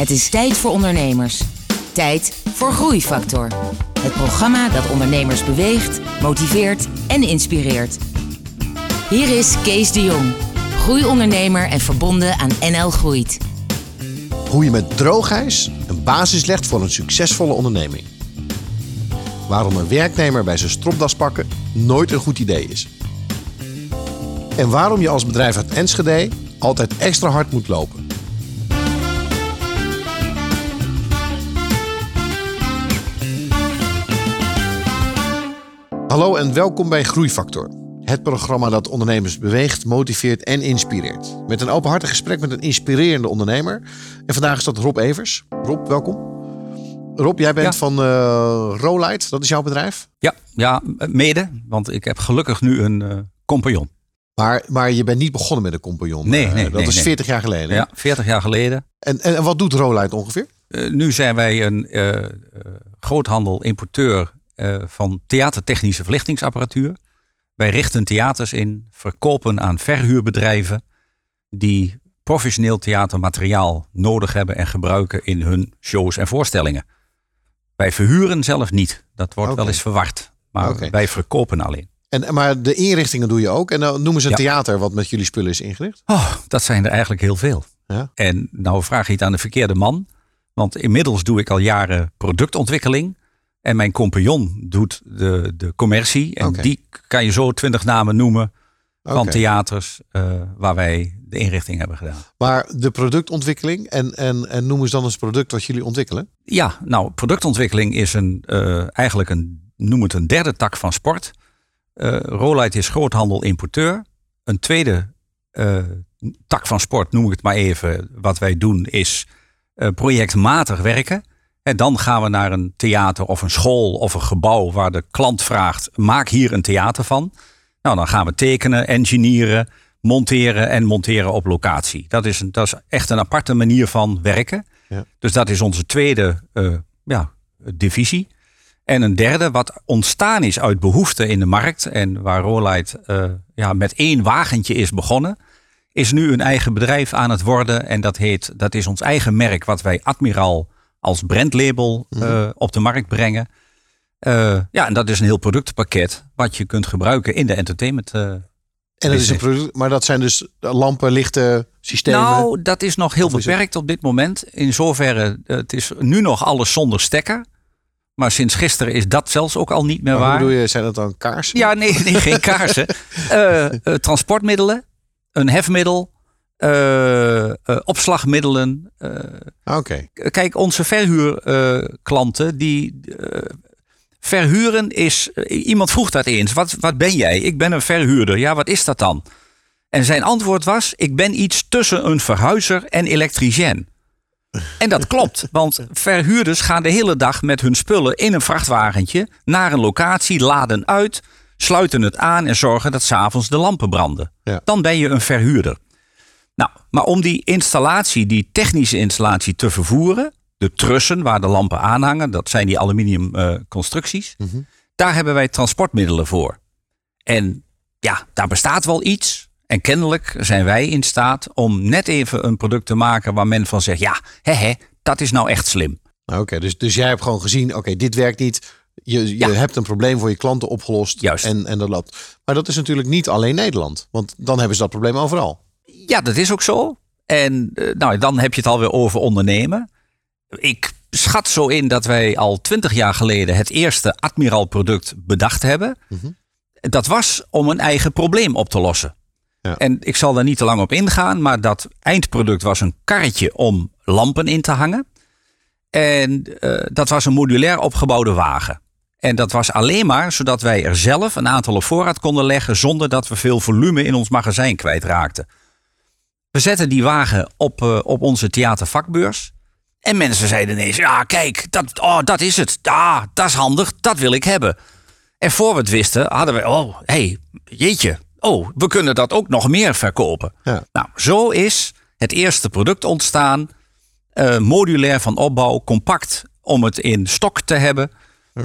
Het is tijd voor ondernemers. Tijd voor Groeifactor. Het programma dat ondernemers beweegt, motiveert en inspireert. Hier is Kees de Jong, groeiondernemer en verbonden aan NL Groeit. Hoe je met droogijs een basis legt voor een succesvolle onderneming. Waarom een werknemer bij zijn stropdas pakken nooit een goed idee is. En waarom je als bedrijf uit Enschede altijd extra hard moet lopen. Hallo en welkom bij Groeifactor. Het programma dat ondernemers beweegt, motiveert en inspireert. Met een openhartig gesprek met een inspirerende ondernemer. En vandaag is dat Rob Evers. Rob, welkom. Rob, jij bent Ja. van uh, Rolite, dat is jouw bedrijf. Ja, ja, mede. Want ik heb gelukkig nu een eh, compagnon. Maar, maar je bent niet begonnen met een compagnon. Nee, Eh, nee, Dat nee, is nee. 40 jaar geleden. Ja, 40 jaar geleden. En, en, en wat doet Rolite ongeveer? Eh, nu zijn wij een eh, eh, groothandel, importeur eh, van theatertechnische verlichtingsapparatuur. Wij richten theaters in, verkopen aan verhuurbedrijven die professioneel theatermateriaal nodig hebben en gebruiken in hun shows en voorstellingen. Wij verhuren zelf niet. Dat wordt wel eens verward. Maar wij verkopen alleen. En, maar de inrichtingen doe je ook. En dan noemen ze een Ja. theater wat met jullie spullen is ingericht. Oh, dat zijn er eigenlijk heel veel. Ja. En nou vraag je het aan de verkeerde man. Want inmiddels doe ik al jaren productontwikkeling. En mijn compagnon doet de, de commercie. En die kan je zo twintig namen noemen van theaters eh, waar wij de inrichting hebben gedaan. Maar de productontwikkeling en, en, en noem eens dan eens product wat jullie ontwikkelen. Ja, nou, productontwikkeling is een, eh, eigenlijk een, noem het een derde tak van sport. Eh Rolite is groothandel-importeur. Een tweede tak van sport, noem ik het maar even, wat wij doen, is projectmatig werken. En dan gaan we naar een theater of een school of een gebouw waar de klant vraagt: maak hier een theater van. Nou, dan gaan we tekenen, engineeren, monteren en monteren op locatie. Dat is, een, dat is echt een aparte manier van werken. Ja. Dus dat is onze tweede eh, ja, divisie. En een derde, wat ontstaan is uit behoefte in de markt en waar Rolite eh, ja, met één wagentje is begonnen, is nu een eigen bedrijf aan het worden. En dat, heet, dat is ons eigen merk, wat wij Admiraal als brandlabel eh, op de markt brengen. Eh, ja, en dat is een heel productenpakket wat je kunt gebruiken in de entertainment. eh, En dat is een product, maar dat zijn dus lampen, lichten, systemen. nou, dat is nog heel Of beperkt op dit moment. In zoverre, het is nu nog alles zonder stekker. Maar sinds gisteren is dat zelfs ook al niet meer maar hoe waar. bedoel je, zijn dat dan kaarsen? Ja, nee, nee geen kaarsen. Transportmiddelen, een hefmiddel, opslagmiddelen. eh, Ah, kijk, onze verhuurklanten, die eh, verhuren is. eh, iemand vroeg dat eens. Wat, wat ben jij? Ik ben een verhuurder. Ja, wat is dat dan? En zijn antwoord was: Ik ben iets tussen een verhuizer en elektricien. En dat klopt, want verhuurders gaan de hele dag met hun spullen in een vrachtwagentje naar een locatie, laden uit, sluiten het aan en zorgen dat s'avonds de lampen branden. Ja. Dan ben je een verhuurder. Nou, maar om die installatie, die technische installatie te vervoeren, de trussen waar de lampen aan hangen, dat zijn die aluminium eh, constructies, Mhm. daar hebben wij transportmiddelen voor. En ja, daar bestaat wel iets. En kennelijk zijn wij in staat om net even een product te maken waar men van zegt, ja, hè, hè, dat is nou echt slim. Oké, dus, dus jij hebt gewoon gezien, oké, dit werkt niet. Je, je Ja. hebt een probleem voor je klanten opgelost. Juist. En, en dat loopt. Maar dat is natuurlijk niet alleen Nederland. Want dan hebben ze dat probleem overal. Ja, dat is ook zo. En eh, nou, dan heb je het alweer over ondernemen. Ik schat zo in dat wij al twintig jaar geleden het eerste Admiral product bedacht hebben. Mhm. Dat was om een eigen probleem op te lossen. Ja. En ik zal daar niet te lang op ingaan, maar dat eindproduct was een karretje om lampen in te hangen. En eh, dat was een modulair opgebouwde wagen. En dat was alleen maar zodat wij er zelf een aantal op voorraad konden leggen zonder dat we veel volume in ons magazijn kwijtraakten. We zetten die wagen op, eh, op onze theatervakbeurs. En mensen zeiden ineens, ja kijk, dat, oh, dat is het. Ah, dat is handig, dat wil ik hebben. En voor we het wisten hadden we, oh, hey, jeetje. Oh, we kunnen dat ook nog meer verkopen. Ja. Nou, zo is het eerste product ontstaan. eh, modulair van opbouw, compact om het in stok te hebben.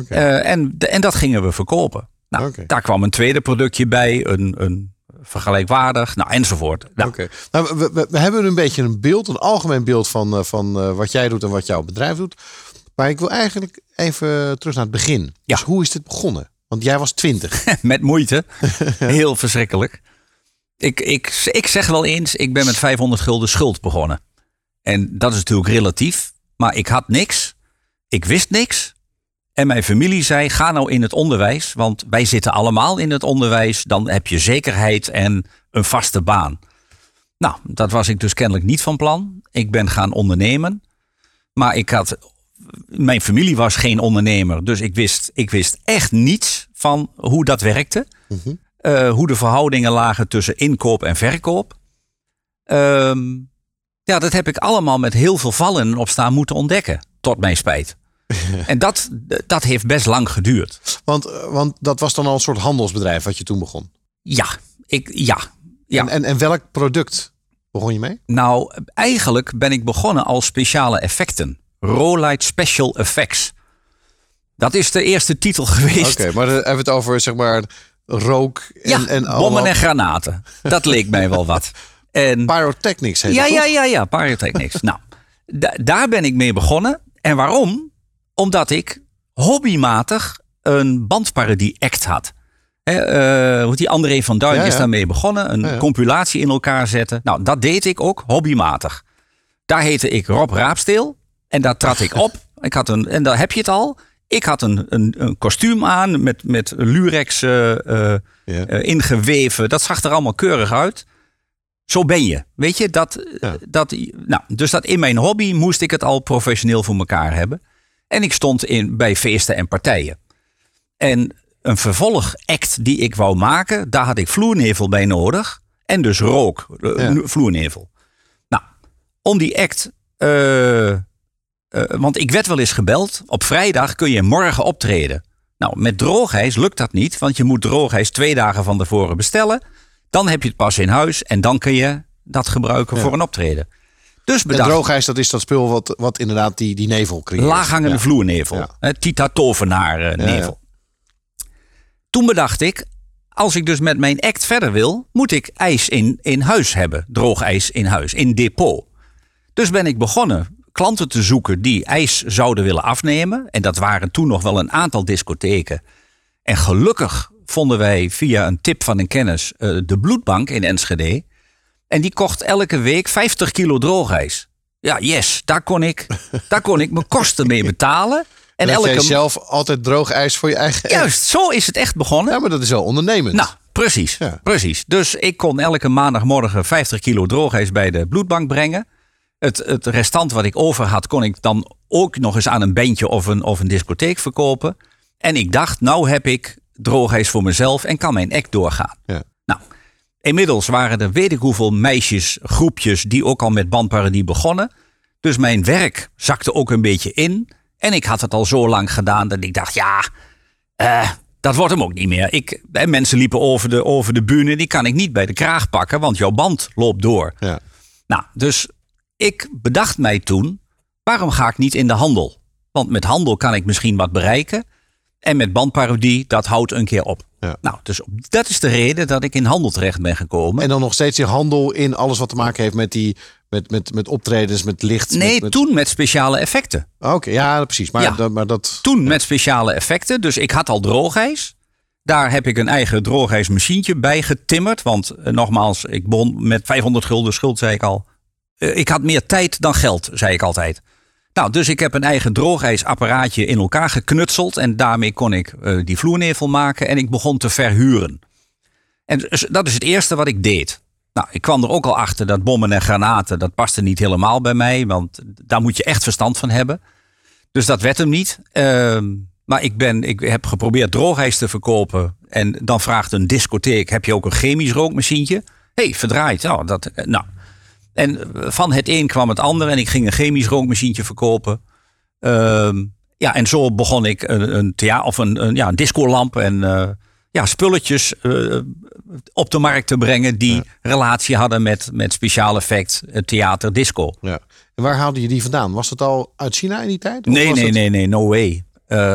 Eh, en, de- en dat gingen we verkopen. Nou, daar kwam een tweede productje bij, een, een vergelijkwaardig, nou, enzovoort. Nou, Oké. Nou, we, we, we hebben een beetje een beeld, een algemeen beeld van, eh, van eh, wat jij doet en wat jouw bedrijf doet. Maar ik wil eigenlijk even terug naar het begin. Ja. Dus hoe is dit begonnen? Want jij was twintig. met moeite. Heel verschrikkelijk. Ik, ik, ik zeg wel eens, ik ben met 500 gulden schuld begonnen. En dat is natuurlijk relatief. Maar ik had niks. Ik wist niks. En mijn familie zei, ga nou in het onderwijs. Want wij zitten allemaal in het onderwijs. Dan heb je zekerheid en een vaste baan. Nou, dat was ik dus kennelijk niet van plan. Ik ben gaan ondernemen. Maar ik had, mijn familie was geen ondernemer. Dus ik wist, ik wist echt niets van hoe dat werkte. Eh, hoe de verhoudingen lagen tussen inkoop en verkoop. Ehm, ja, dat heb ik allemaal met heel veel vallen en opstaan moeten ontdekken. Tot mijn spijt. en dat, dat heeft best lang geduurd. Want, eh, want dat was dan al een soort handelsbedrijf wat je toen begon. Ja, ik, ja, ja. En, en, en welk product begon je mee? Nou, eigenlijk ben ik begonnen als speciale effecten. Rolite Special Effects. Dat is de eerste titel geweest. Oké, maar dan hebben we het over zeg maar rook en, Ja, en bommen allemaal- en granaten. Dat leek mij wel wat. En Pyrotechnics heet ja, het, ja, ja, ja, Pyrotechnics. nou, da- daar ben ik mee begonnen. En waarom? Omdat ik hobbymatig een bandparodie-act had. Hè, hoe die André van Duin Ja, is daarmee begonnen. Een Ja, compilatie in elkaar zetten. Nou, dat deed ik ook hobbymatig. Daar heette ik Rob Raapsteel. En daar trad ik op. Ik had een, en daar heb je het al. Ik had een, een, een kostuum aan met, met lurex eh, eh, ingeweven. Dat zag er allemaal keurig uit. Zo ben je. Weet je, dat, dat, nou, dus dat in mijn hobby moest ik het al professioneel voor elkaar hebben. En ik stond in, bij feesten en partijen. En een vervolgact die ik wou maken, daar had ik vloernevel bij nodig. En dus rook, eh, Ja. vloernevel. Nou, om die act. eh, eh, want ik werd wel eens gebeld. Op vrijdag kun je morgen optreden. Nou, met droogijs lukt dat niet, want je moet droogijs twee dagen van tevoren bestellen. Dan heb je het pas in huis en dan kun je dat gebruiken voor een optreden. Dus En bedacht, droogijs, dat is dat spul wat, wat inderdaad die, die nevel creëert. laaghangende Ja. vloernevel. Ja. hè, Tita Tovenaar eh, Ja, nevel. Toen bedacht ik, als ik dus met mijn act verder wil, moet ik ijs in, in huis hebben. Droog ijs in huis, in depot. Dus ben ik begonnen klanten te zoeken die ijs zouden willen afnemen. En dat waren toen nog wel een aantal discotheken. En gelukkig vonden wij via een tip van een kennis eh, de bloedbank in Enschede. En die kocht elke week 50 kilo droogijs. Ja, yes, daar kon ik, daar kon ik mijn kosten mee betalen. En En elke... zelf altijd droog ijs voor je eigen... Juist, zo is het echt begonnen. Ja, maar dat is wel ondernemend. Nou, precies, Ja. precies. Dus ik kon elke maandagmorgen 50 kilo droogijs bij de bloedbank brengen. Het, het restant wat ik over had, kon ik dan ook nog eens aan een bandje of een, of een discotheek verkopen. En ik dacht, nou heb ik droogijs voor mezelf en kan mijn act doorgaan. Ja. Inmiddels waren er weet ik hoeveel meisjes, groepjes die ook al met bandparodie begonnen. Dus mijn werk zakte ook een beetje in. En ik had het al zo lang gedaan dat ik dacht, ja, eh, dat wordt hem ook niet meer. Ik, hè, mensen liepen over de, over de bühne, die kan ik niet bij de kraag pakken, want jouw band loopt door. Ja. Nou, dus ik bedacht mij toen, waarom ga ik niet in de handel? Want met handel kan ik misschien wat bereiken. En met bandparodie, dat houdt een keer op. Ja. Nou, dus dat is de reden dat ik in handel terecht ben gekomen. En dan nog steeds die handel in alles wat te maken heeft met die... Met, met, met optredens, met licht. nee, met, met... toen met speciale effecten. Oké, ja, precies. Maar, Ja. dat, maar dat... Toen met speciale effecten. Dus ik had al droogijs. Daar heb ik een eigen droogijsmachientje bij getimmerd. Want eh, nogmaals, ik begon met 500 gulden schuld, zei ik al. Eh, ik had meer tijd dan geld, zei ik altijd. Nou, dus ik heb een eigen droogijsapparaatje in elkaar geknutseld. En daarmee kon ik eh, die vloernevel maken. En ik begon te verhuren. En dus dat is het eerste wat ik deed. Nou, ik kwam er ook al achter dat bommen en granaten, dat paste niet helemaal bij mij. Want daar moet je echt verstand van hebben. Dus dat werd hem niet. Ehm, maar ik, ben, ik heb geprobeerd droogijs te verkopen. En dan vraagt een discotheek, heb je ook een chemisch rookmachientje? Hey, verdraaid. Nou, dat, eh, nou. En van het een kwam het ander en ik ging een chemisch rookmachientje verkopen. Ehm, ja, en zo begon ik een, een, thea of een, een, ja, een discolamp en eh, ja, spulletjes eh, op de markt te brengen die relatie hadden met, met speciaal effect, eh, theater, disco. Ja. En waar haalde je die vandaan? Was dat al uit China in die tijd? Nee, nee, het- nee, nee, no way.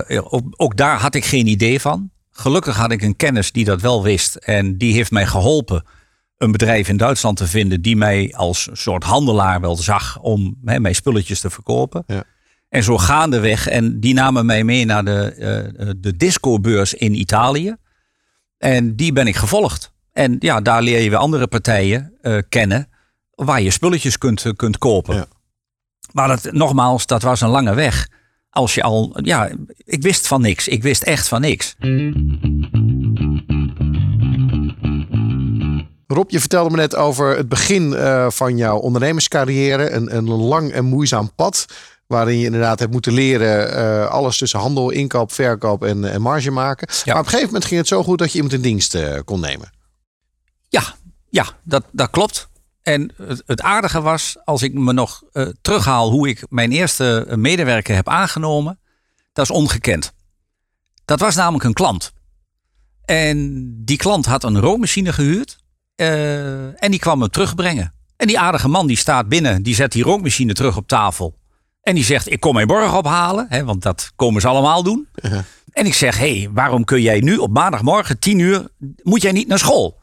Ook, ook daar had ik geen idee van. gelukkig had ik een kennis die dat wel wist. En die heeft mij geholpen een bedrijf in Duitsland te vinden die mij als soort handelaar wel zag om hè, mijn spulletjes te verkopen. Ja. En zo gaandeweg. En die namen mij mee naar de, uh, de discobeurs in Italië. En die ben ik gevolgd. En ja, daar leer je weer andere partijen uh, kennen waar je spulletjes kunt, kunt kopen. Ja. Maar dat, nogmaals, dat was een lange weg. Als je al, ja, ik wist van niks. Ik wist echt van niks. Rob, je vertelde me net over het begin uh, van jouw ondernemerscarrière. Een, een lang en moeizaam pad. Waarin je inderdaad hebt moeten leren uh, alles tussen handel, inkoop, verkoop en, en marge maken. Ja. Maar op een gegeven moment ging het zo goed dat je iemand in dienst uh, kon nemen. Ja, ja dat, dat klopt. En het, het, aardige was, als ik me nog terughaal hoe ik mijn eerste medewerker heb aangenomen, dat is ongekend. Dat was namelijk een klant. En die klant had een roommachine gehuurd en die kwam hem terugbrengen. En die aardige man die staat binnen, die zet die rookmachine terug op tafel. En die zegt, ik kom mijn borg ophalen, hè, want dat komen ze allemaal doen. Uh -huh. En ik zeg, hé, hey, waarom kun jij nu op maandagmorgen 10 uur, moet jij niet naar school?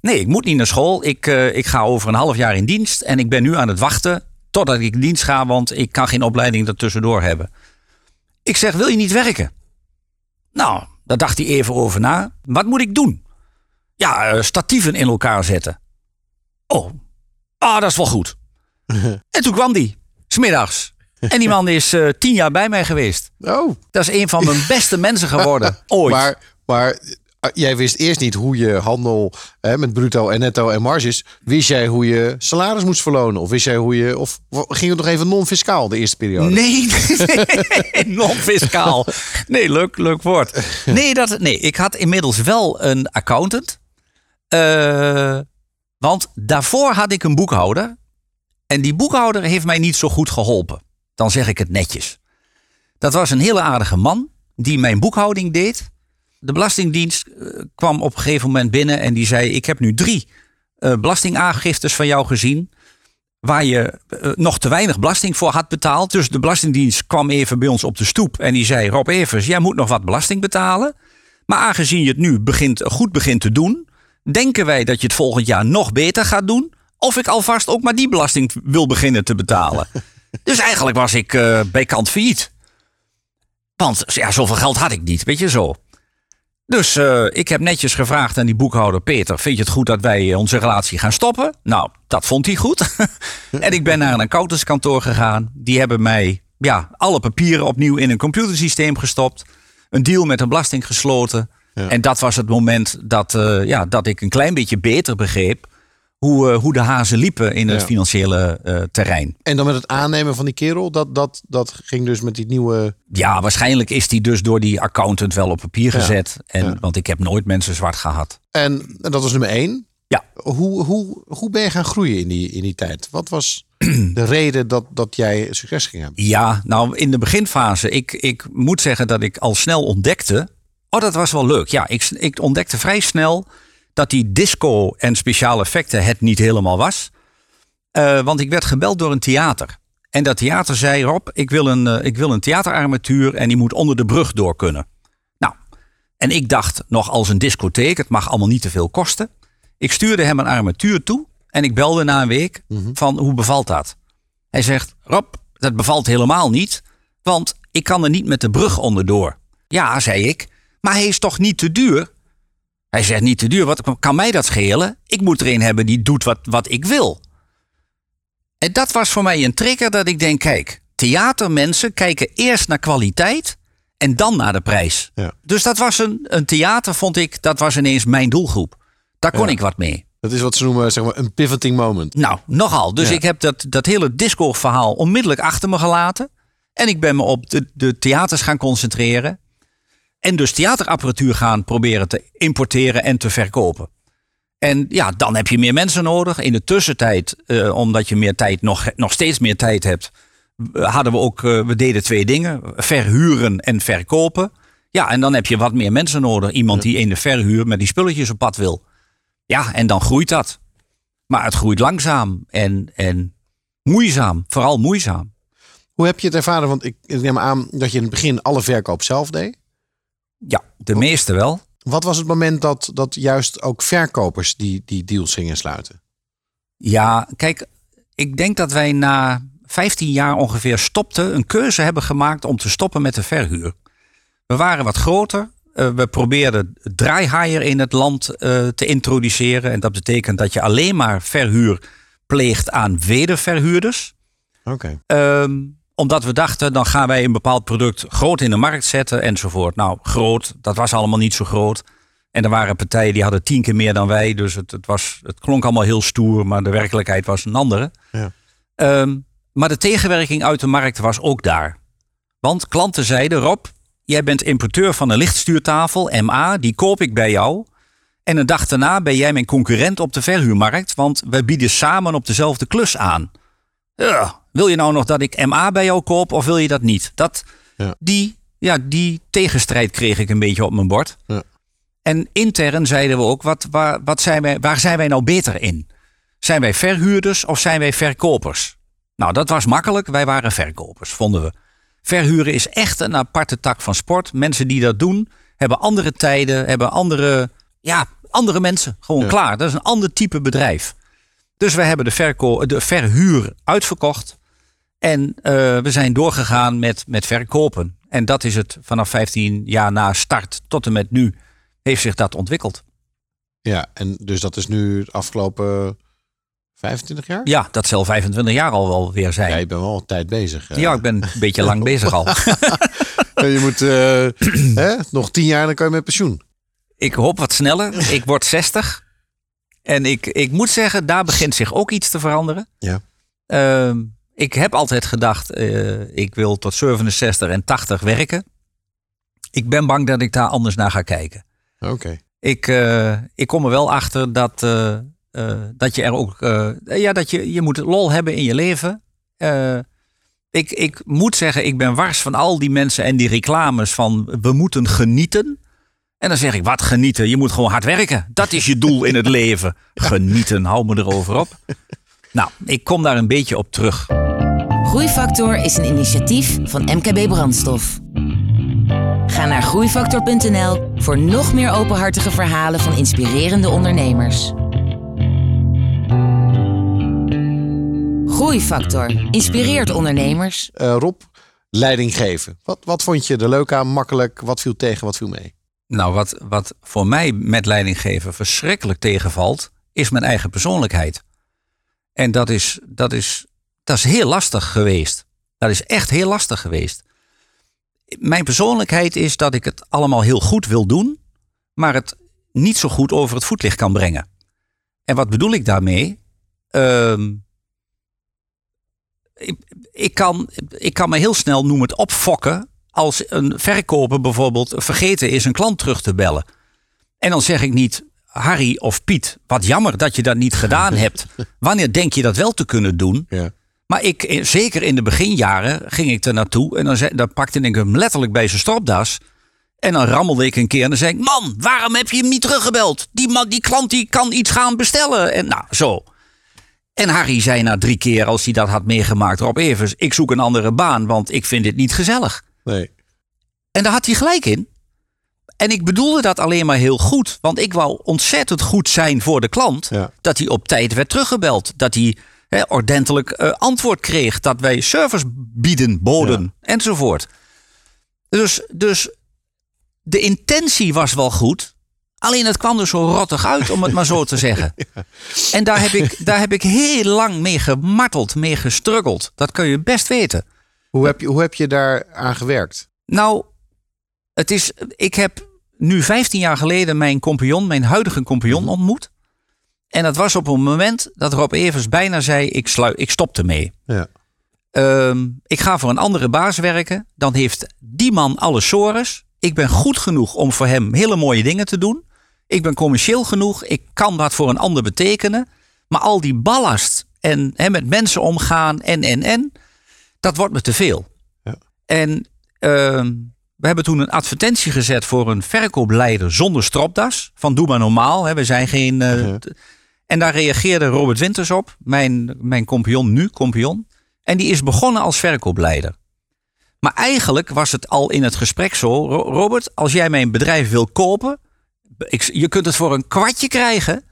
Nee, ik moet niet naar school. Ik, uh, ik ga over een half jaar in dienst. En ik ben nu aan het wachten totdat ik in dienst ga, want ik kan geen opleiding ertussendoor hebben. Ik zeg, wil je niet werken? Nou, daar dacht hij even over na. Wat moet ik doen? Ja, uh, statieven in elkaar zetten. Oh, ah, dat is wel goed. en toen kwam die, smiddags. En die man is uh, tien jaar bij mij geweest. Oh. Dat is een van mijn beste mensen geworden. Ooit. Maar, maar jij wist eerst niet hoe je handel hè, met bruto en netto en marges. Wist jij hoe je salaris moest verlonen? Of wist jij hoe je. Of ging het nog even non-fiscaal de eerste periode? Nee, nee non-fiscaal. Nee, leuk, leuk woord. Nee, dat, nee, ik had inmiddels wel een accountant. Uh, want daarvoor had ik een boekhouder. En die boekhouder heeft mij niet zo goed geholpen. Dan zeg ik het netjes. Dat was een hele aardige man die mijn boekhouding deed. De Belastingdienst kwam op een gegeven moment binnen en die zei: Ik heb nu drie uh, belastingaangiftes van jou gezien. Waar je nog te weinig belasting voor had betaald. Dus de Belastingdienst kwam even bij ons op de stoep en die zei: Rob Evers, jij moet nog wat belasting betalen. Maar aangezien je het nu begint, goed begint te doen, denken wij dat je het volgend jaar nog beter gaat doen. Of ik alvast ook maar die belasting wil beginnen te betalen. dus eigenlijk was ik uh, bij kant failliet. Want ja, zoveel geld had ik niet, weet je zo. Dus uh, ik heb netjes gevraagd aan die boekhouder Peter: Vind je het goed dat wij onze relatie gaan stoppen? Nou, dat vond hij goed. en ik ben naar een accountantskantoor gegaan. Die hebben mij ja, alle papieren opnieuw in een computersysteem gestopt. Een deal met de belasting gesloten. Ja. En dat was het moment dat, uh, ja, dat ik een klein beetje beter begreep. Hoe, uh, hoe de hazen liepen in het financiële uh, terrein. En dan met het aannemen van die kerel, dat, dat, dat ging dus met die nieuwe. Ja, waarschijnlijk is die dus door die accountant wel op papier gezet. Ja. En, Want ik heb nooit mensen zwart gehad. En, en dat was nummer één. Ja. Hoe, hoe, hoe ben je gaan groeien in die, in die tijd? Wat was de reden dat, dat jij succes ging hebben? Ja, nou in de beginfase, ik, ik moet zeggen dat ik al snel ontdekte. Oh, dat was wel leuk. Ja, ik, ik ontdekte vrij snel dat die disco en speciale effecten het niet helemaal was. Uh, want ik werd gebeld door een theater. En dat theater zei, Rob, ik wil een, uh, ik wil een theaterarmatuur en die moet onder de brug door kunnen. Nou, en ik dacht nog als een discotheek, het mag allemaal niet te veel kosten. Ik stuurde hem een armatuur toe en ik belde na een week mm -hmm. van hoe bevalt dat? Hij zegt, Rob, dat bevalt helemaal niet, want ik kan er niet met de brug onderdoor. Ja, zei ik, maar hij is toch niet te duur? Hij zegt niet te duur, wat kan mij dat schelen? Ik moet er een hebben die doet wat, wat ik wil. En dat was voor mij een trigger dat ik denk, kijk, theatermensen kijken eerst naar kwaliteit en dan naar de prijs. Ja. Dus dat was een, een theater, vond ik, dat was ineens mijn doelgroep. Daar kon Ja. ik wat mee. Dat is wat ze noemen zeg maar, een pivoting moment. Nou, nogal. Dus Ja. ik heb dat, dat hele disco-verhaal onmiddellijk achter me gelaten. En ik ben me op de, de theaters gaan concentreren. En dus theaterapparatuur gaan proberen te importeren en te verkopen. En ja, dan heb je meer mensen nodig. In de tussentijd, eh, omdat je meer tijd, nog, nog steeds meer tijd hebt, eh, hadden we ook, eh, we deden twee dingen: verhuren en verkopen. Ja, en dan heb je wat meer mensen nodig. Iemand die in de verhuur met die spulletjes op pad wil. Ja, en dan groeit dat. Maar het groeit langzaam en, en moeizaam, vooral moeizaam. Hoe heb je het ervaren? Want ik, ik neem aan dat je in het begin alle verkoop zelf deed. Ja, de meeste wel. Wat was het moment dat, dat juist ook verkopers die, die deals gingen sluiten? Ja, kijk, ik denk dat wij na 15 jaar ongeveer stopten, een keuze hebben gemaakt om te stoppen met de verhuur. We waren wat groter. Uh, we probeerden draaihaaier in het land uh, te introduceren. En dat betekent dat je alleen maar verhuur pleegt aan wederverhuurders. Oké. Okay. Um, omdat we dachten, dan gaan wij een bepaald product groot in de markt zetten enzovoort. Nou, groot, dat was allemaal niet zo groot. En er waren partijen die hadden tien keer meer dan wij. Dus het, het, was, het klonk allemaal heel stoer, maar de werkelijkheid was een andere. Ja. Um, maar de tegenwerking uit de markt was ook daar. Want klanten zeiden, Rob, jij bent importeur van een lichtstuurtafel, MA, die koop ik bij jou. En een dag daarna ben jij mijn concurrent op de verhuurmarkt, want wij bieden samen op dezelfde klus aan. Ja, wil je nou nog dat ik MA bij jou koop of wil je dat niet? Dat, ja. Die, ja, die tegenstrijd kreeg ik een beetje op mijn bord. Ja. En intern zeiden we ook, wat, waar, wat zijn wij, waar zijn wij nou beter in? Zijn wij verhuurders of zijn wij verkopers? Nou, dat was makkelijk. Wij waren verkopers, vonden we. Verhuren is echt een aparte tak van sport. Mensen die dat doen, hebben andere tijden, hebben andere, ja, andere mensen. Gewoon Ja. klaar. Dat is een ander type bedrijf. Dus we hebben de, verko de verhuur uitverkocht. En eh, we zijn doorgegaan met, met verkopen. En dat is het vanaf 15 jaar na start tot en met nu heeft zich dat ontwikkeld. Ja, en dus dat is nu de afgelopen 25 jaar? Ja, dat zal 25 jaar al wel weer zijn. Ja, Ja, je bent wel een tijd bezig. eh. ik ben een beetje lang bezig al. Je moet eh, hè, nog 10 jaar, dan kan je met pensioen. Ik hoop wat sneller. Ik word 60. En ik, ik moet zeggen, daar begint zich ook iets te veranderen. Ja. Ehm, ik heb altijd gedacht, eh, ik wil tot 67 en 80 werken. Ik ben bang dat ik daar anders naar ga kijken. Oké. Ik, eh, ik kom er wel achter dat, eh, dat je er ook. ja, dat je, je moet lol hebben in je leven. Ik, ik moet zeggen, ik ben wars van al die mensen en die reclames van we moeten genieten. En dan zeg ik, wat genieten? Je moet gewoon hard werken. Dat is je doel in het leven. Genieten, hou me erover op. Nou, ik kom daar een beetje op terug. Groeifactor is een initiatief van MKB Brandstof. Ga naar groeifactor.nl voor nog meer openhartige verhalen van inspirerende ondernemers. Groeifactor inspireert ondernemers. Eh, Rob, leiding geven. Wat, wat vond je er leuk aan, makkelijk? Wat viel tegen, wat viel mee? Nou, wat, wat voor mij met leidinggeven verschrikkelijk tegenvalt, is mijn eigen persoonlijkheid. En dat is, dat is, dat is heel lastig geweest. Dat is echt heel lastig geweest. Mijn persoonlijkheid is dat ik het allemaal heel goed wil doen, maar het niet zo goed over het voetlicht kan brengen. En wat bedoel ik daarmee? Ehm, ik, kan, ik kan me heel snel, noem het opfokken, als een verkoper bijvoorbeeld vergeten is een klant terug te bellen. En dan zeg ik niet, Harry of Piet, wat jammer dat je dat niet gedaan hebt. Wanneer denk je dat wel te kunnen doen? Ja. Maar ik, eh, zeker in de beginjaren, ging ik er naartoe en dan, zei, dan pakte ik hem letterlijk bij zijn stropdas. En dan rammelde ik een keer en dan zei ik, man, waarom heb je hem niet teruggebeld? Die, man, die klant die kan iets gaan bestellen. En nou, zo. En Harry zei na drie keer, als hij dat had meegemaakt, Rob Evers, ik zoek een andere baan, want ik vind dit niet gezellig. Nee. En daar had hij gelijk in. En ik bedoelde dat alleen maar heel goed. Want ik wou ontzettend goed zijn voor de klant. Ja. Dat hij op tijd werd teruggebeld. Dat hij ordentelijk eh, antwoord kreeg. Dat wij service bieden, boden enzovoort. Dus, dus de intentie was wel goed. Alleen het kwam er zo rottig uit, om het maar zo te zeggen. En daar heb, ik, daar heb ik heel lang mee gemarteld, mee gestruggeld. Dat kun je best weten. Hoe heb je, hoe heb je daar aan gewerkt? Nou, het is, ik heb nu 15 jaar geleden mijn compagnon, mijn huidige compagnon ontmoet. En dat was op een moment dat Rob Evers bijna zei, ik, slui, ik stop ermee. Ja. Ehm, ik ga voor een andere baas werken. Dan heeft die man alle sores. Ik ben goed genoeg om voor hem hele mooie dingen te doen. Ik ben commercieel genoeg. Ik kan wat voor een ander betekenen. Maar al die ballast en met mensen omgaan en, en, en. Dat wordt me te veel. Ja. En ehm, we hebben toen een advertentie gezet voor een verkoopleider zonder stropdas. Van doe maar normaal. Hè, we zijn geen... eh, t- En daar reageerde Robert Winters op. Mijn, mijn compagnon nu, compagnon. En die is begonnen als verkoopleider. Maar eigenlijk was het al in het gesprek zo. Robert, als jij mijn bedrijf wil kopen. Ik, je kunt het voor een kwartje krijgen.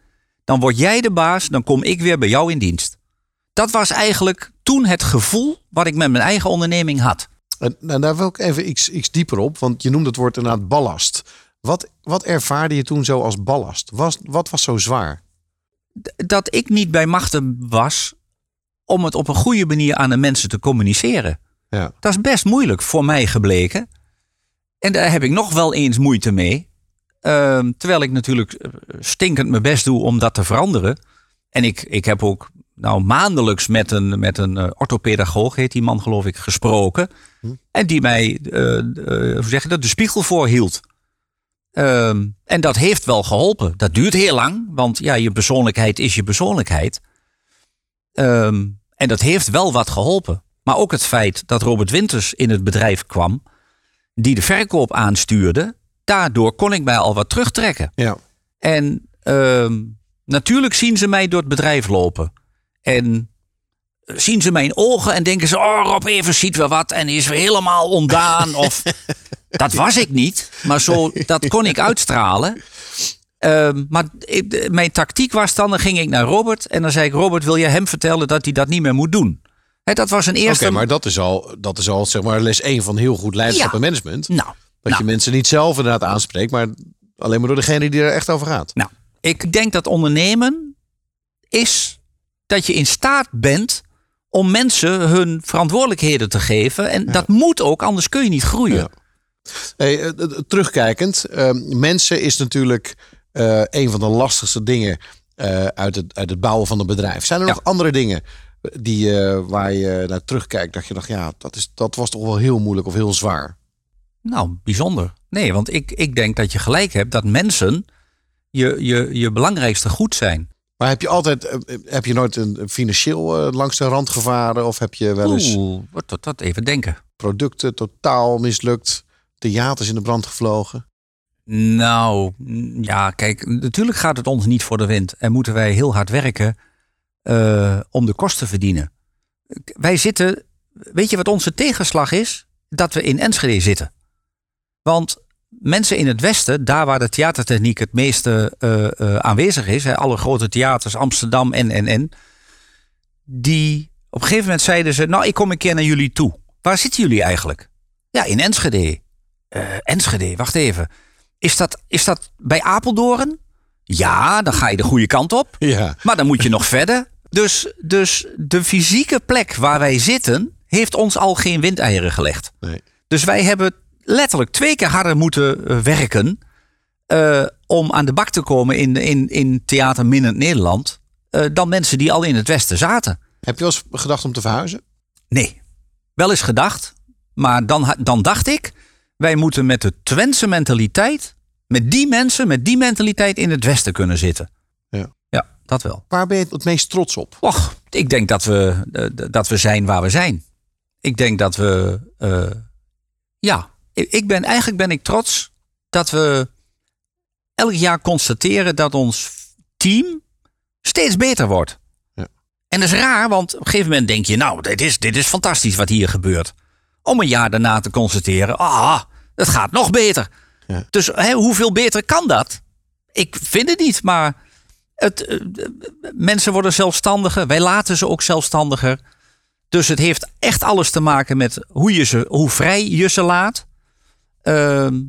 Dan word jij de baas. Dan kom ik weer bij jou in dienst. Dat was eigenlijk toen het gevoel wat ik met mijn eigen onderneming had. En, nou, daar wil ik even iets, iets dieper op. Want je noemde het woord inderdaad ballast. Wat, wat ervaarde je toen zo als ballast? Was, wat was zo zwaar? Dat ik niet bij machten was om het op een goede manier aan de mensen te communiceren. Ja. Dat is best moeilijk voor mij gebleken. En daar heb ik nog wel eens moeite mee. Ehm, terwijl ik natuurlijk eh, stinkend mijn best doe om dat te veranderen. En ik, ik heb ook nou, maandelijks met een, met een uh, orthopedagoog, heet die man geloof ik, gesproken. Hm. En die mij, uh, hoe zeg je dat, de spiegel voorhield. Ehm, en dat heeft wel geholpen. Dat duurt heel lang, want ja, je persoonlijkheid is je persoonlijkheid. Ehm, en dat heeft wel wat geholpen. Maar ook het feit dat Robert Winters in het bedrijf kwam, die de verkoop aanstuurde, daardoor kon ik mij al wat terugtrekken. Ja. En ehm, natuurlijk zien ze mij door het bedrijf lopen. En zien ze mijn ogen en denken ze: Oh, Rob even ziet wel wat en is weer helemaal ondaan. Of dat was ik niet, maar zo, dat kon ik uitstralen. Ehm, maar mijn tactiek was dan: dan ging ik naar Robert en dan zei ik: Robert, wil je hem vertellen dat hij dat niet meer moet doen? dat was een eerste. Oké, maar dat is al, dat is al zeg maar les 1 van heel goed leiderschap en management. Nou, dat je nou. mensen niet zelf inderdaad aanspreekt, maar alleen maar door degene die er echt over gaat. Nou, ik denk dat ondernemen is dat je in staat bent om mensen hun verantwoordelijkheden te geven. En dat moet ook, anders kun je niet groeien. Hey, eh, eh, terugkijkend, uh, mensen is natuurlijk uh, een van de lastigste dingen uit, het, uit het bouwen van een bedrijf. Zijn er nog andere dingen die, waar je naar terugkijkt, dat je dacht, ja, dat, is, dat was toch wel heel moeilijk of heel zwaar? Nou, bijzonder. Nee, want ik, ik denk dat je gelijk hebt dat mensen je, je, je belangrijkste goed zijn. Maar heb je altijd, eh, heb je nooit een financieel eh, langs de rand gevaren? Of heb je wel eens. Oeh, wat dat even denken. Producten totaal mislukt, theaters in de brand gevlogen? Nou, ja, kijk, natuurlijk gaat het ons niet voor de wind. En moeten wij heel hard werken uh, om de kosten te verdienen. Wij zitten, weet je wat onze tegenslag is? Dat we in Enschede zitten. Want mensen in het Westen, daar waar de theatertechniek het meeste uh, uh, aanwezig is, hè, alle grote theaters, Amsterdam en, en, en, die op een gegeven moment zeiden ze, nou ik kom een keer naar jullie toe. Waar zitten jullie eigenlijk? Ja, in Enschede. Uh, Enschede, wacht even. Is dat, is dat bij Apeldoorn? Ja, dan ga je de goede kant op. Ja. Maar dan moet je nog verder. Dus, dus de fysieke plek waar wij zitten, heeft ons al geen windeieren gelegd. Nee. Dus wij hebben letterlijk twee keer harder moeten eh, werken. Uh, om aan de bak te komen in, in, in Theater Minnend Nederland. Uh, dan mensen die al in het Westen zaten. Heb je wel eens gedacht om te verhuizen? Nee, wel eens gedacht. Maar dan, dan dacht ik, wij moeten met de Twentse mentaliteit. Met die mensen, met die mentaliteit in het Westen kunnen zitten. Ja, ja dat wel. Waar ben je het meest trots op? Och, ik denk dat we, dat we zijn waar we zijn. Ik denk dat we, ja, ik ben, eigenlijk ben ik trots dat we elk jaar constateren dat ons team steeds beter wordt. Ja. En dat is raar, want op een gegeven moment denk je, nou, dit is, dit is fantastisch wat hier gebeurt. Om een jaar daarna te constateren, ah, het gaat nog beter. Ja. Dus hè, hoeveel beter kan dat? Ik vind het niet, maar het, eh, mensen worden zelfstandiger. Wij laten ze ook zelfstandiger. Dus het heeft echt alles te maken met hoe, je ze, hoe vrij je ze laat. Ehm,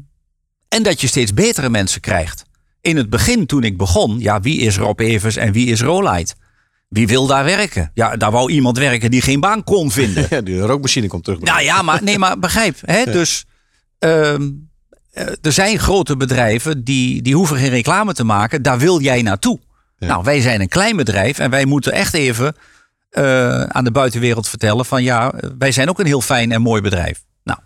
en dat je steeds betere mensen krijgt. In het begin, toen ik begon, ja, wie is Rob Evers en wie is Rolite? Wie wil daar werken? Ja, daar wou iemand werken die geen baan kon vinden. Ja, de rookmachine komt terug. Nou ja, maar, nee, maar begrijp. Hè? Dus ehm, eh, er zijn grote bedrijven die, die hoeven geen reclame te maken. Daar wil jij naartoe. Nou, wij zijn een klein bedrijf en wij moeten echt even uh, aan de buitenwereld vertellen van ja, wij zijn ook een heel fijn en mooi bedrijf. Nou,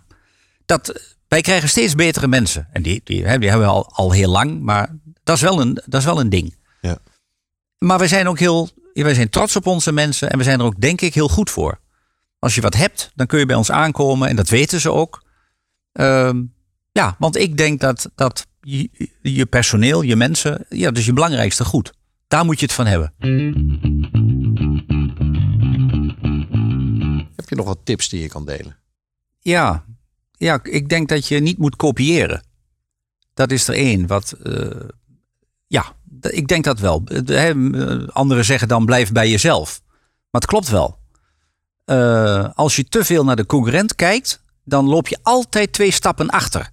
dat, wij krijgen steeds betere mensen. En die, die, die hebben we al, al heel lang, maar dat is wel een, dat is wel een ding. Ja. Maar wij zijn ook heel, wij zijn trots op onze mensen en we zijn er ook denk ik heel goed voor. Als je wat hebt, dan kun je bij ons aankomen en dat weten ze ook. Ehm, ja, want ik denk dat, dat je, je personeel, je mensen, ja, dat is je belangrijkste goed. Daar moet je het van hebben. Heb je nog wat tips die je kan delen? Ja. Ja, ik denk dat je niet moet kopiëren. Dat is er één. Wat, uh, ja, ik denk dat wel. Anderen zeggen dan blijf bij jezelf. Maar het klopt wel. Als je te veel naar de concurrent kijkt, dan loop je altijd twee stappen achter.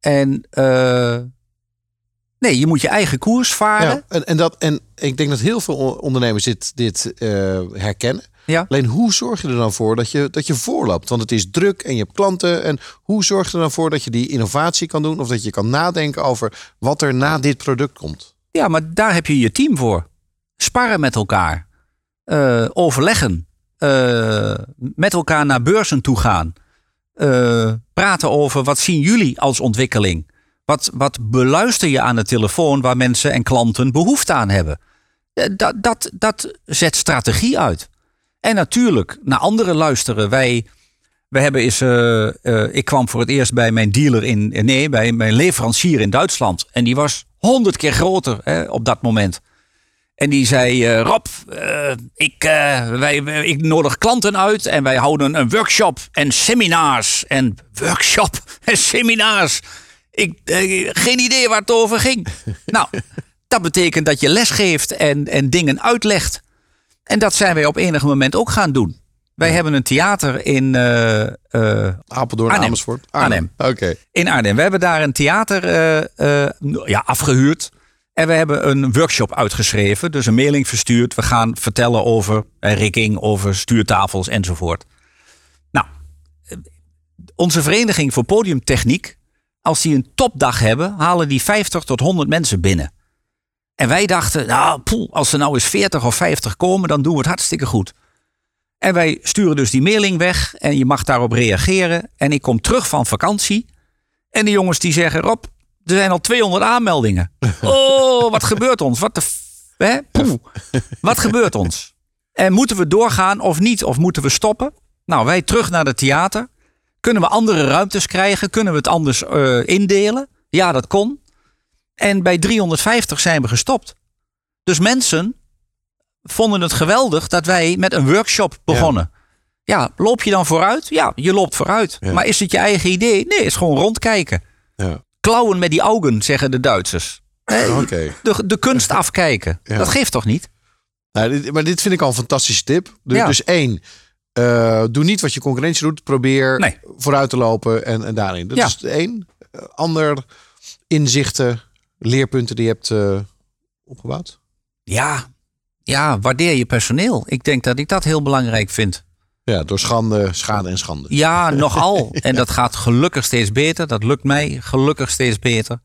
En nee, je moet je eigen koers varen. Ja, en, en, dat, en ik denk dat heel veel ondernemers dit, dit herkennen. Ja. Alleen hoe zorg je er dan voor dat je, dat je voorloopt? Want het is druk en je hebt klanten. En hoe zorg je er dan voor dat je die innovatie kan doen? Of dat je kan nadenken over wat er na dit product komt? Ja, maar daar heb je je team voor. Sparren met elkaar. Uh, overleggen. Uh, met elkaar naar beurzen toe gaan. Uh, praten over wat zien jullie als ontwikkeling? Wat, wat beluister je aan de telefoon waar mensen en klanten behoefte aan hebben? Dat, dat, dat zet strategie uit. En natuurlijk, naar anderen luisteren. Wij, wij hebben eens, uh, uh, ik kwam voor het eerst bij mijn dealer in, nee, bij mijn leverancier in Duitsland. En die was honderd keer groter hè, op dat moment. En die zei: Rob, ik, wij, ik nodig klanten uit en wij houden een workshop en seminars. En workshop en seminars. Ik, geen idee waar het over ging. nou, dat betekent dat je les geeft en, en dingen uitlegt. En dat zijn wij op enig moment ook gaan doen. Wij ja. hebben een theater in uh, uh, Apeldoorn, Arnhem. Amersfoort. Arnhem. Oké. Okay. In Arnhem. We hebben daar een theater uh, ja, afgehuurd. En we hebben een workshop uitgeschreven. Dus een mailing verstuurd. We gaan vertellen over rikking, over stuurtafels enzovoort. Nou, onze vereniging voor podiumtechniek. Als die een topdag hebben, halen die 50 tot 100 mensen binnen. En wij dachten, nou, poeh, als er nou eens 40 of 50 komen, dan doen we het hartstikke goed. En wij sturen dus die mailing weg en je mag daarop reageren. En ik kom terug van vakantie. En de jongens die zeggen, Rob, er zijn al 200 aanmeldingen. Oh, wat gebeurt ons? Wat de... Hè? Poeh. Wat gebeurt ons? En moeten we doorgaan of niet? Of moeten we stoppen? Nou, wij terug naar het theater. Kunnen we andere ruimtes krijgen? Kunnen we het anders uh, indelen? Ja, dat kon. En bij 350 zijn we gestopt. Dus mensen vonden het geweldig dat wij met een workshop begonnen. Ja, ja loop je dan vooruit? Ja, je loopt vooruit. Ja. Maar is het je eigen idee? Nee, het is gewoon rondkijken. Ja. Klauwen met die ogen, zeggen de Duitsers. Okay. De, de kunst afkijken. Dat geeft toch niet? Nou, dit, maar dit vind ik al een fantastische tip. Dus, dus één, uh, doe niet wat je concurrentie doet. Probeer nee. vooruit te lopen en, en daarin. Dat is één. Uh, ander, inzichten, leerpunten die je hebt uh, opgebouwd? Ja, ja, waardeer je personeel. Ik denk dat ik dat heel belangrijk vind. Ja, door schande, schade en schande. Ja, nogal. en dat gaat gelukkig steeds beter. Dat lukt mij gelukkig steeds beter.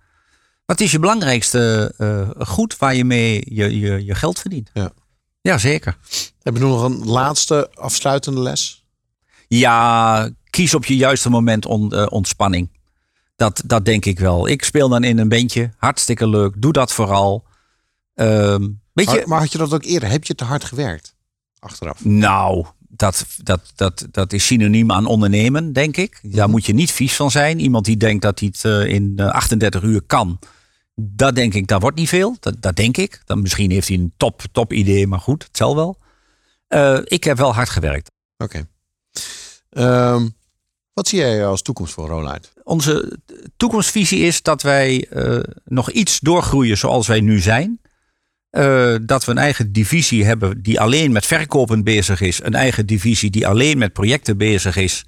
Het is je belangrijkste uh, goed waar je mee je, je, je geld verdient. Ja. ja, zeker. Heb je nog een laatste afsluitende les? Ja, kies op je juiste moment on, uh, ontspanning. Dat, dat denk ik wel. Ik speel dan in een bandje. Hartstikke leuk. Doe dat vooral. Um, weet maar, je, maar had je dat ook eerder? Heb je te hard gewerkt? Achteraf. Nou, dat, dat, dat, dat is synoniem aan ondernemen, denk ik. Daar moet je niet vies van zijn. Iemand die denkt dat hij het uh, in 38 uur kan. Dat denk ik, dat wordt niet veel. Dat, dat denk ik. Dan misschien heeft hij een top, top idee, maar goed, het zal wel. Uh, ik heb wel hard gewerkt. Oké. Okay. Um, wat zie jij als toekomst voor Rolite? Onze toekomstvisie is dat wij uh, nog iets doorgroeien zoals wij nu zijn. Uh, dat we een eigen divisie hebben die alleen met verkopen bezig is. Een eigen divisie die alleen met projecten bezig is.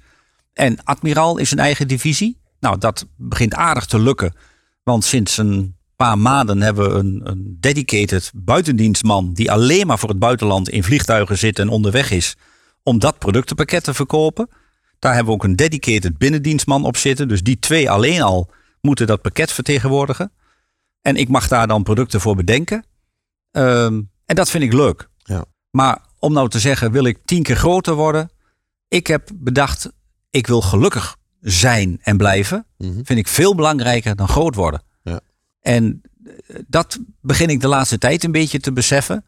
En Admiraal is een eigen divisie. Nou, dat begint aardig te lukken. Want sinds een paar maanden hebben we een, een dedicated buitendienstman... die alleen maar voor het buitenland in vliegtuigen zit en onderweg is... om dat productenpakket te verkopen. Daar hebben we ook een dedicated binnendienstman op zitten. Dus die twee alleen al moeten dat pakket vertegenwoordigen. En ik mag daar dan producten voor bedenken. Um, en dat vind ik leuk. Ja. Maar om nou te zeggen, wil ik tien keer groter worden? Ik heb bedacht, ik wil gelukkig zijn en blijven. Mhm. Vind ik veel belangrijker dan groot worden. Ja. En dat begin ik de laatste tijd een beetje te beseffen.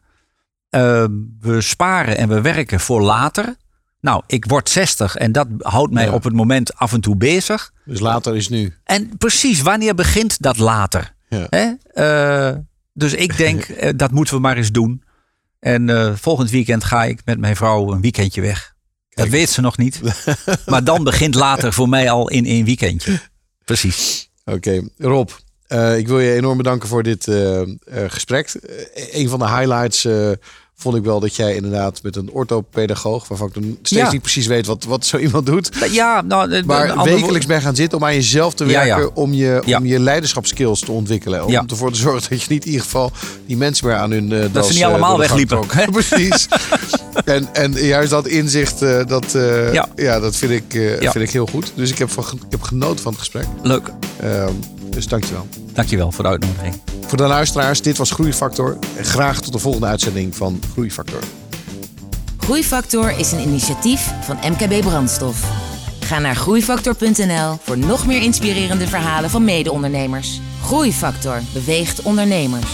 Uh, we sparen en we werken voor later. Nou, ik word 60 en dat houdt mij Ja. op het moment af en toe bezig. Dus later is nu. En precies, wanneer begint dat later? Ja. Hè? Eh, dus ik denk, eh, dat moeten we maar eens doen. En eh, volgend weekend ga ik met mijn vrouw een weekendje weg. Dat weet ze nog niet. maar dan begint later voor mij al in één weekendje. Precies. Oké, Rob. Ik wil je enorm bedanken voor dit gesprek. een van de highlights vond ik wel dat jij inderdaad met een orthopedagoog, waarvan ik dan steeds Ja. niet precies weet wat, wat zo iemand doet, Ja, nou, maar wekelijks bij gaan zitten om aan jezelf te Ja, ja. werken, om je, om je leiderschapskills te ontwikkelen. Om ervoor te zorgen dat je niet in ieder geval die mensen weer aan hun uh, Dat ze niet allemaal wegliepen. Precies. en, en juist dat inzicht, eh, dat, eh, ja. Dat vind ik, eh, vind ik heel goed. Dus ik heb, van, ik heb genoten van het gesprek. Leuk. Ehm, dus dankjewel. Dankjewel voor de uitnodiging. Voor de luisteraars, dit was Groeifactor. En graag tot de volgende uitzending van Groeifactor. Groeifactor is een initiatief van MKB Brandstof. Ga naar groeifactor.nl voor nog meer inspirerende verhalen van mede-ondernemers. Groeifactor beweegt ondernemers.